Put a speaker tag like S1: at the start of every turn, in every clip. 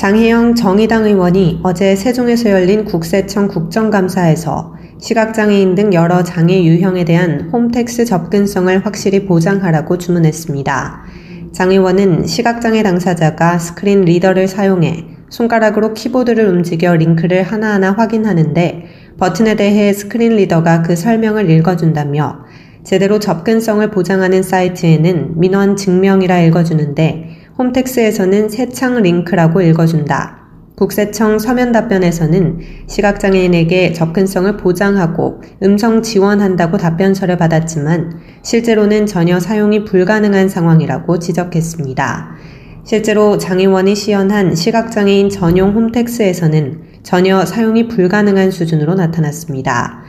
S1: 장혜영 정의당 의원이 어제 세종에서 열린 국세청 국정감사에서 시각장애인 등 여러 장애 유형에 대한 홈택스 접근성을 확실히 보장하라고 주문했습니다. 장 의원은 시각장애 당사자가 screen reader를 사용해 손가락으로 키보드를 움직여 링크를 하나하나 확인하는데 버튼에 대해 screen reader가 그 설명을 읽어준다며 제대로 접근성을 보장하는 사이트에는 민원 증명이라 읽어주는데 홈택스에서는 새창 링크라고 읽어준다. 국세청 서면 답변에서는 시각장애인에게 접근성을 보장하고 음성 지원한다고 답변서를 받았지만 실제로는 전혀 사용이 불가능한 상황이라고 지적했습니다. 실제로 장애원이 시연한 시각장애인 전용 홈택스에서는 전혀 사용이 불가능한 수준으로 나타났습니다.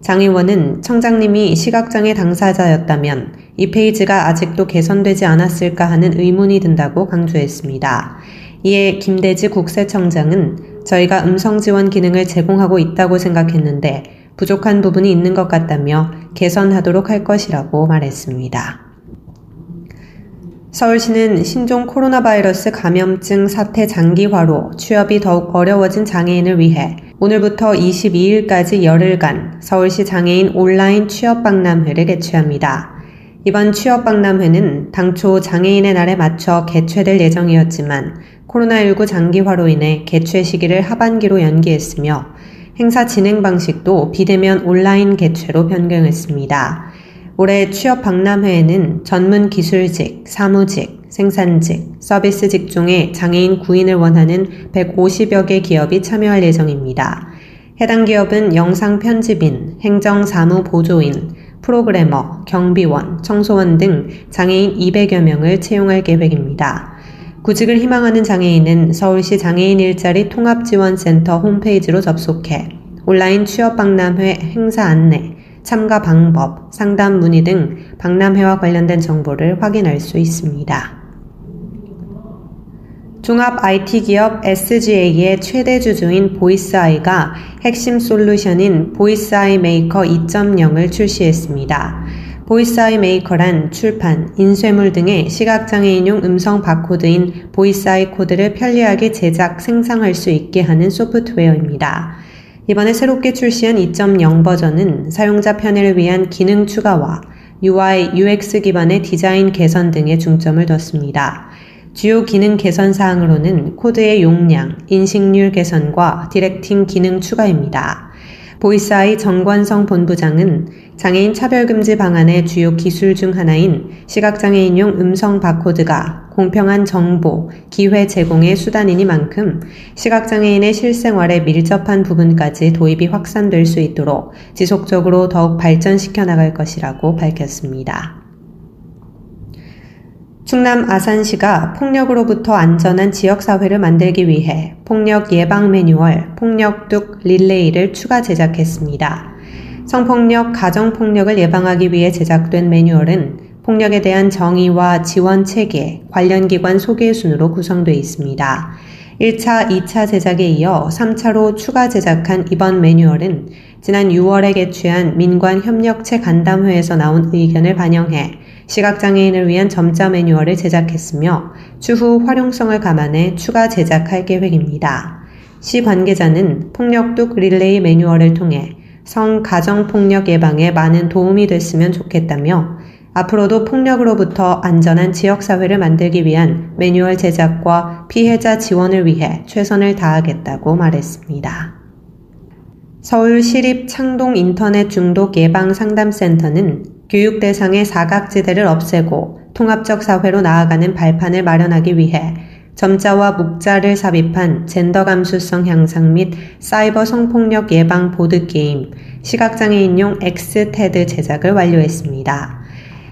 S1: 장 의원은 청장님이 시각장애 당사자였다면 이 페이지가 아직도 개선되지 않았을까 하는 의문이 든다고 강조했습니다. 이에 김대지 국세청장은 저희가 음성 지원 기능을 제공하고 있다고 생각했는데 부족한 부분이 있는 것 같다며 개선하도록 할 것이라고 말했습니다. 서울시는 신종 코로나 바이러스 감염증 사태 장기화로 취업이 더욱 어려워진 장애인을 위해 오늘부터 22일까지 열흘간 서울시 장애인 온라인 취업 박람회를 개최합니다. 이번 취업 박람회는 당초 장애인의 날에 맞춰 개최될 예정이었지만 코로나19 장기화로 인해 개최 시기를 하반기로 연기했으며 행사 진행 방식도 비대면 온라인 개최로 변경했습니다. 올해 취업 박람회에는 전문 기술직, 사무직, 생산직, 서비스 직종의 장애인 구인을 원하는 150여 개 기업이 참여할 예정입니다. 해당 기업은 영상 편집인, 행정 사무 보조인, 프로그래머, 경비원, 청소원 등 장애인 200여 명을 채용할 계획입니다. 구직을 희망하는 장애인은 서울시 장애인 일자리 통합지원센터 홈페이지로 접속해 온라인 취업 박람회 행사 안내, 참가 방법, 상담 문의 등 박람회와 관련된 정보를 확인할 수 있습니다. 종합 IT 기업 SGA의 최대 주주인 보이스아이가 핵심 솔루션인 보이스아이 메이커 2.0을 출시했습니다. 보이스아이 메이커란 출판, 인쇄물 등의 시각장애인용 음성 바코드인 보이스아이 코드를 편리하게 제작, 생성할 수 있게 하는 소프트웨어입니다. 이번에 새롭게 출시한 2.0 버전은 사용자 편의를 위한 기능 추가와 UI, UX 기반의 디자인 개선 등에 중점을 뒀습니다. 주요 기능 개선 사항으로는 코드의 용량, 인식률 개선과 directing 기능 추가입니다. 보이스아이 정관성 본부장은 장애인 차별금지 방안의 주요 기술 중 하나인 시각장애인용 음성 바코드가 공평한 정보, 기회 제공의 수단이니만큼 시각장애인의 실생활에 밀접한 부분까지 도입이 확산될 수 있도록 지속적으로 더욱 발전시켜 나갈 것이라고 밝혔습니다. 충남 아산시가 폭력으로부터 안전한 지역사회를 만들기 위해 폭력 예방 매뉴얼 폭력뚝 릴레이를 추가 제작했습니다. 성폭력, 가정폭력을 예방하기 위해 제작된 매뉴얼은 폭력에 대한 정의와 지원 체계, 관련 기관 소개 순으로 구성되어 있습니다. 1차, 2차 제작에 이어 3차로 추가 제작한 이번 매뉴얼은 지난 6월에 개최한 민관협력체 간담회에서 나온 의견을 반영해 시각장애인을 위한 점자 매뉴얼을 제작했으며 추후 활용성을 감안해 추가 제작할 계획입니다. 시 관계자는 폭력뚝 릴레이 매뉴얼을 통해 성 가정폭력 예방에 많은 도움이 됐으면 좋겠다며 앞으로도 폭력으로부터 안전한 지역사회를 만들기 위한 매뉴얼 제작과 피해자 지원을 위해 최선을 다하겠다고 말했습니다. 서울 시립 창동 인터넷 중독 예방 상담센터는 교육 대상의 사각지대를 없애고 통합적 사회로 나아가는 발판을 마련하기 위해 점자와 묵자를 삽입한 젠더 감수성 향상 및 사이버 성폭력 예방 보드게임 시각장애인용 엑스테드 제작을 완료했습니다.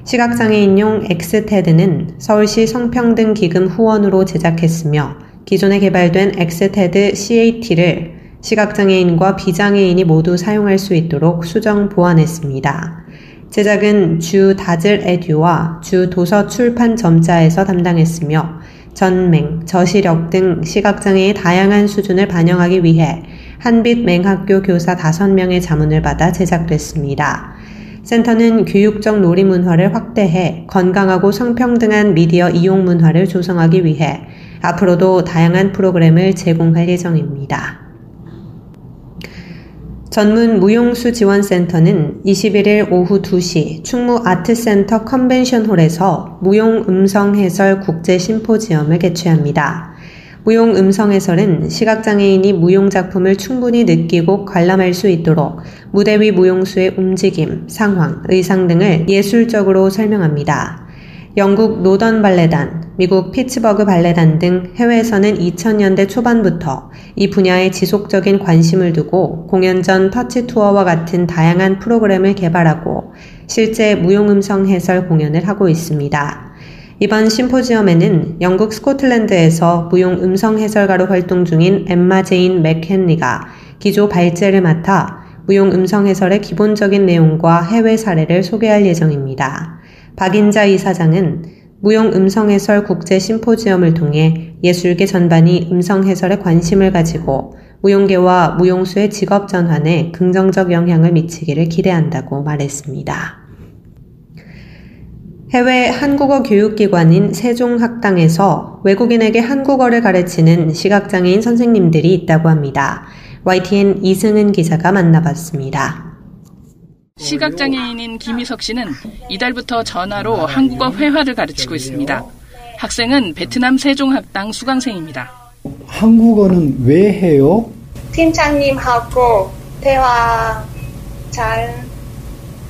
S1: 시각장애인용 엑스테드는 서울시 성평등 기금 후원으로 제작했으며 기존에 개발된 엑스테드 CAT를 시각장애인과 비장애인이 모두 사용할 수 있도록 수정 보완했습니다. 제작은 주 다즐 에듀와 주 도서 출판 점자에서 담당했으며 전맹, 저시력 등 시각장애의 다양한 수준을 반영하기 위해 한빛 맹학교 교사 5명의 자문을 받아 제작됐습니다. 센터는 교육적 놀이 문화를 확대해 건강하고 성평등한 미디어 이용 문화를 조성하기 위해 앞으로도 다양한 프로그램을 제공할 예정입니다. 전문 무용수 지원센터는 21일 오후 2시 충무 아트센터 컨벤션홀에서 무용 음성 해설 국제 심포지엄을 개최합니다. 무용 음성 해설은 시각장애인이 무용 작품을 충분히 느끼고 관람할 수 있도록 무대 위 무용수의 움직임, 상황, 의상 등을 예술적으로 설명합니다. 영국 노던 발레단, 미국 피츠버그 발레단 등 해외에서는 2000년대 초반부터 이 분야에 지속적인 관심을 두고 공연 전 터치 투어와 같은 다양한 프로그램을 개발하고 실제 무용음성 해설 공연을 하고 있습니다. 이번 심포지엄에는 영국 스코틀랜드에서 무용 음성 해설가로 활동 중인 엠마 제인 맥헨리가 기조 발제를 맡아 무용 음성 해설의 기본적인 내용과 해외 사례를 소개할 예정입니다. 박인자 이사장은 무용 음성 해설 국제 심포지엄을 통해 예술계 전반이 음성 해설에 관심을 가지고 무용계와 무용수의 직업 전환에 긍정적 영향을 미치기를 기대한다고 말했습니다. 해외 한국어 교육기관인 세종학당에서 외국인에게 한국어를 가르치는 시각장애인 선생님들이 있다고 합니다. YTN 이승은 기자가 만나봤습니다.
S2: 시각장애인인 김희석 씨는 이달부터 전화로 한국어 회화를 가르치고 있습니다. 학생은 베트남 세종학당 수강생입니다.
S3: 한국어는 왜 해요?
S4: 팀장님하고 대화 잘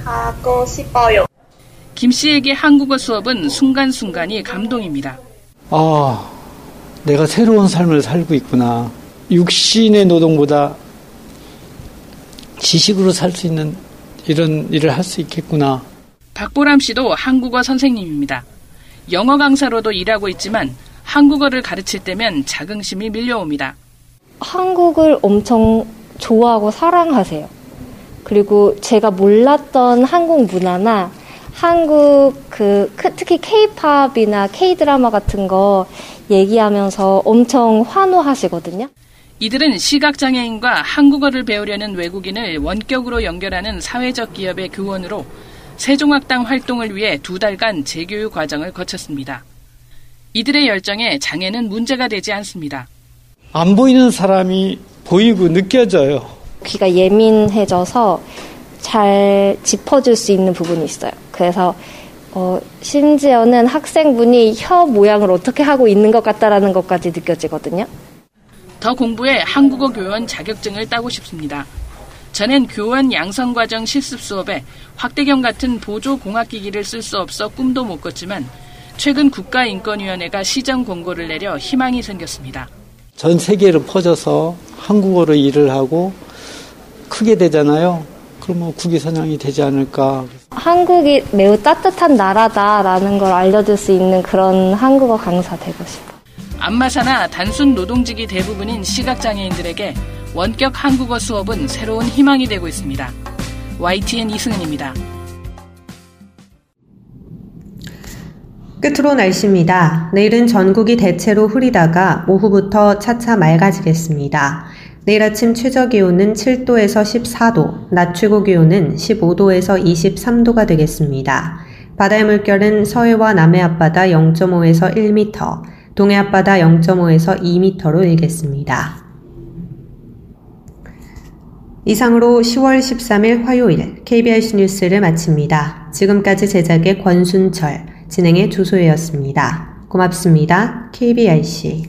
S4: 하고 싶어요.
S2: 김 씨에게 한국어 수업은 순간순간이 감동입니다.
S3: 아, 내가 새로운 삶을 살고 있구나. 육신의 노동보다 지식으로 살 수 있는 이런 일을 할 수 있겠구나.
S2: 박보람 씨도 한국어 선생님입니다. 영어 강사로도 일하고 있지만 한국어를 가르칠 때면 자긍심이 밀려옵니다.
S5: 한국을 엄청 좋아하고 사랑하세요. 그리고 제가 몰랐던 한국 문화나 한국 그 특히 케이팝이나 케이드라마 같은 거 얘기하면서 엄청 환호하시거든요.
S2: 이들은 시각장애인과 한국어를 배우려는 외국인을 원격으로 연결하는 사회적 기업의 교원으로 세종학당 활동을 위해 두 달간 재교육 과정을 거쳤습니다. 이들의 열정에 장애는 문제가 되지 않습니다.
S3: 안 보이는 사람이 보이고 느껴져요.
S5: 귀가 예민해져서 잘 짚어줄 수 있는 부분이 있어요. 그래서 어, 심지어는 학생분이 혀 모양을 어떻게 하고 있는 것 같다라는 것까지 느껴지거든요.
S2: 더 공부해 한국어 교원 자격증을 따고 싶습니다. 전엔 교원 양성과정 실습 수업에 확대경 같은 보조 공학기기를 쓸 수 없어 꿈도 못 꿨지만 최근 국가인권위원회가 시정 공고를 내려 희망이 생겼습니다.
S3: 전 세계로 퍼져서 한국어로 일을 하고 크게 되잖아요. 그러면 국위선양이 되지 않을까.
S5: 한국이 매우 따뜻한 나라다라는 걸 알려줄 수 있는 그런 한국어 강사 되고 싶어요.
S2: 안마사나 단순 노동직이 대부분인 시각장애인들에게 원격 한국어 수업은 새로운 희망이 되고 있습니다. YTN 이승은입니다.
S1: 끝으로 날씨입니다. 내일은 전국이 대체로 흐리다가 오후부터 차차 맑아지겠습니다. 내일 아침 최저 기온은 7도에서 14도, 낮 최고 기온은 15도에서 23도가 되겠습니다. 바다의 물결은 서해와 남해 앞바다 0.5에서 1m, 동해 앞바다 0.5에서 2m로 일겠습니다. 이상으로 10월 13일 화요일 KBS 뉴스를 마칩니다. 지금까지 제작의 권순철, 진행의 조소혜였습니다. 고맙습니다. KBRC.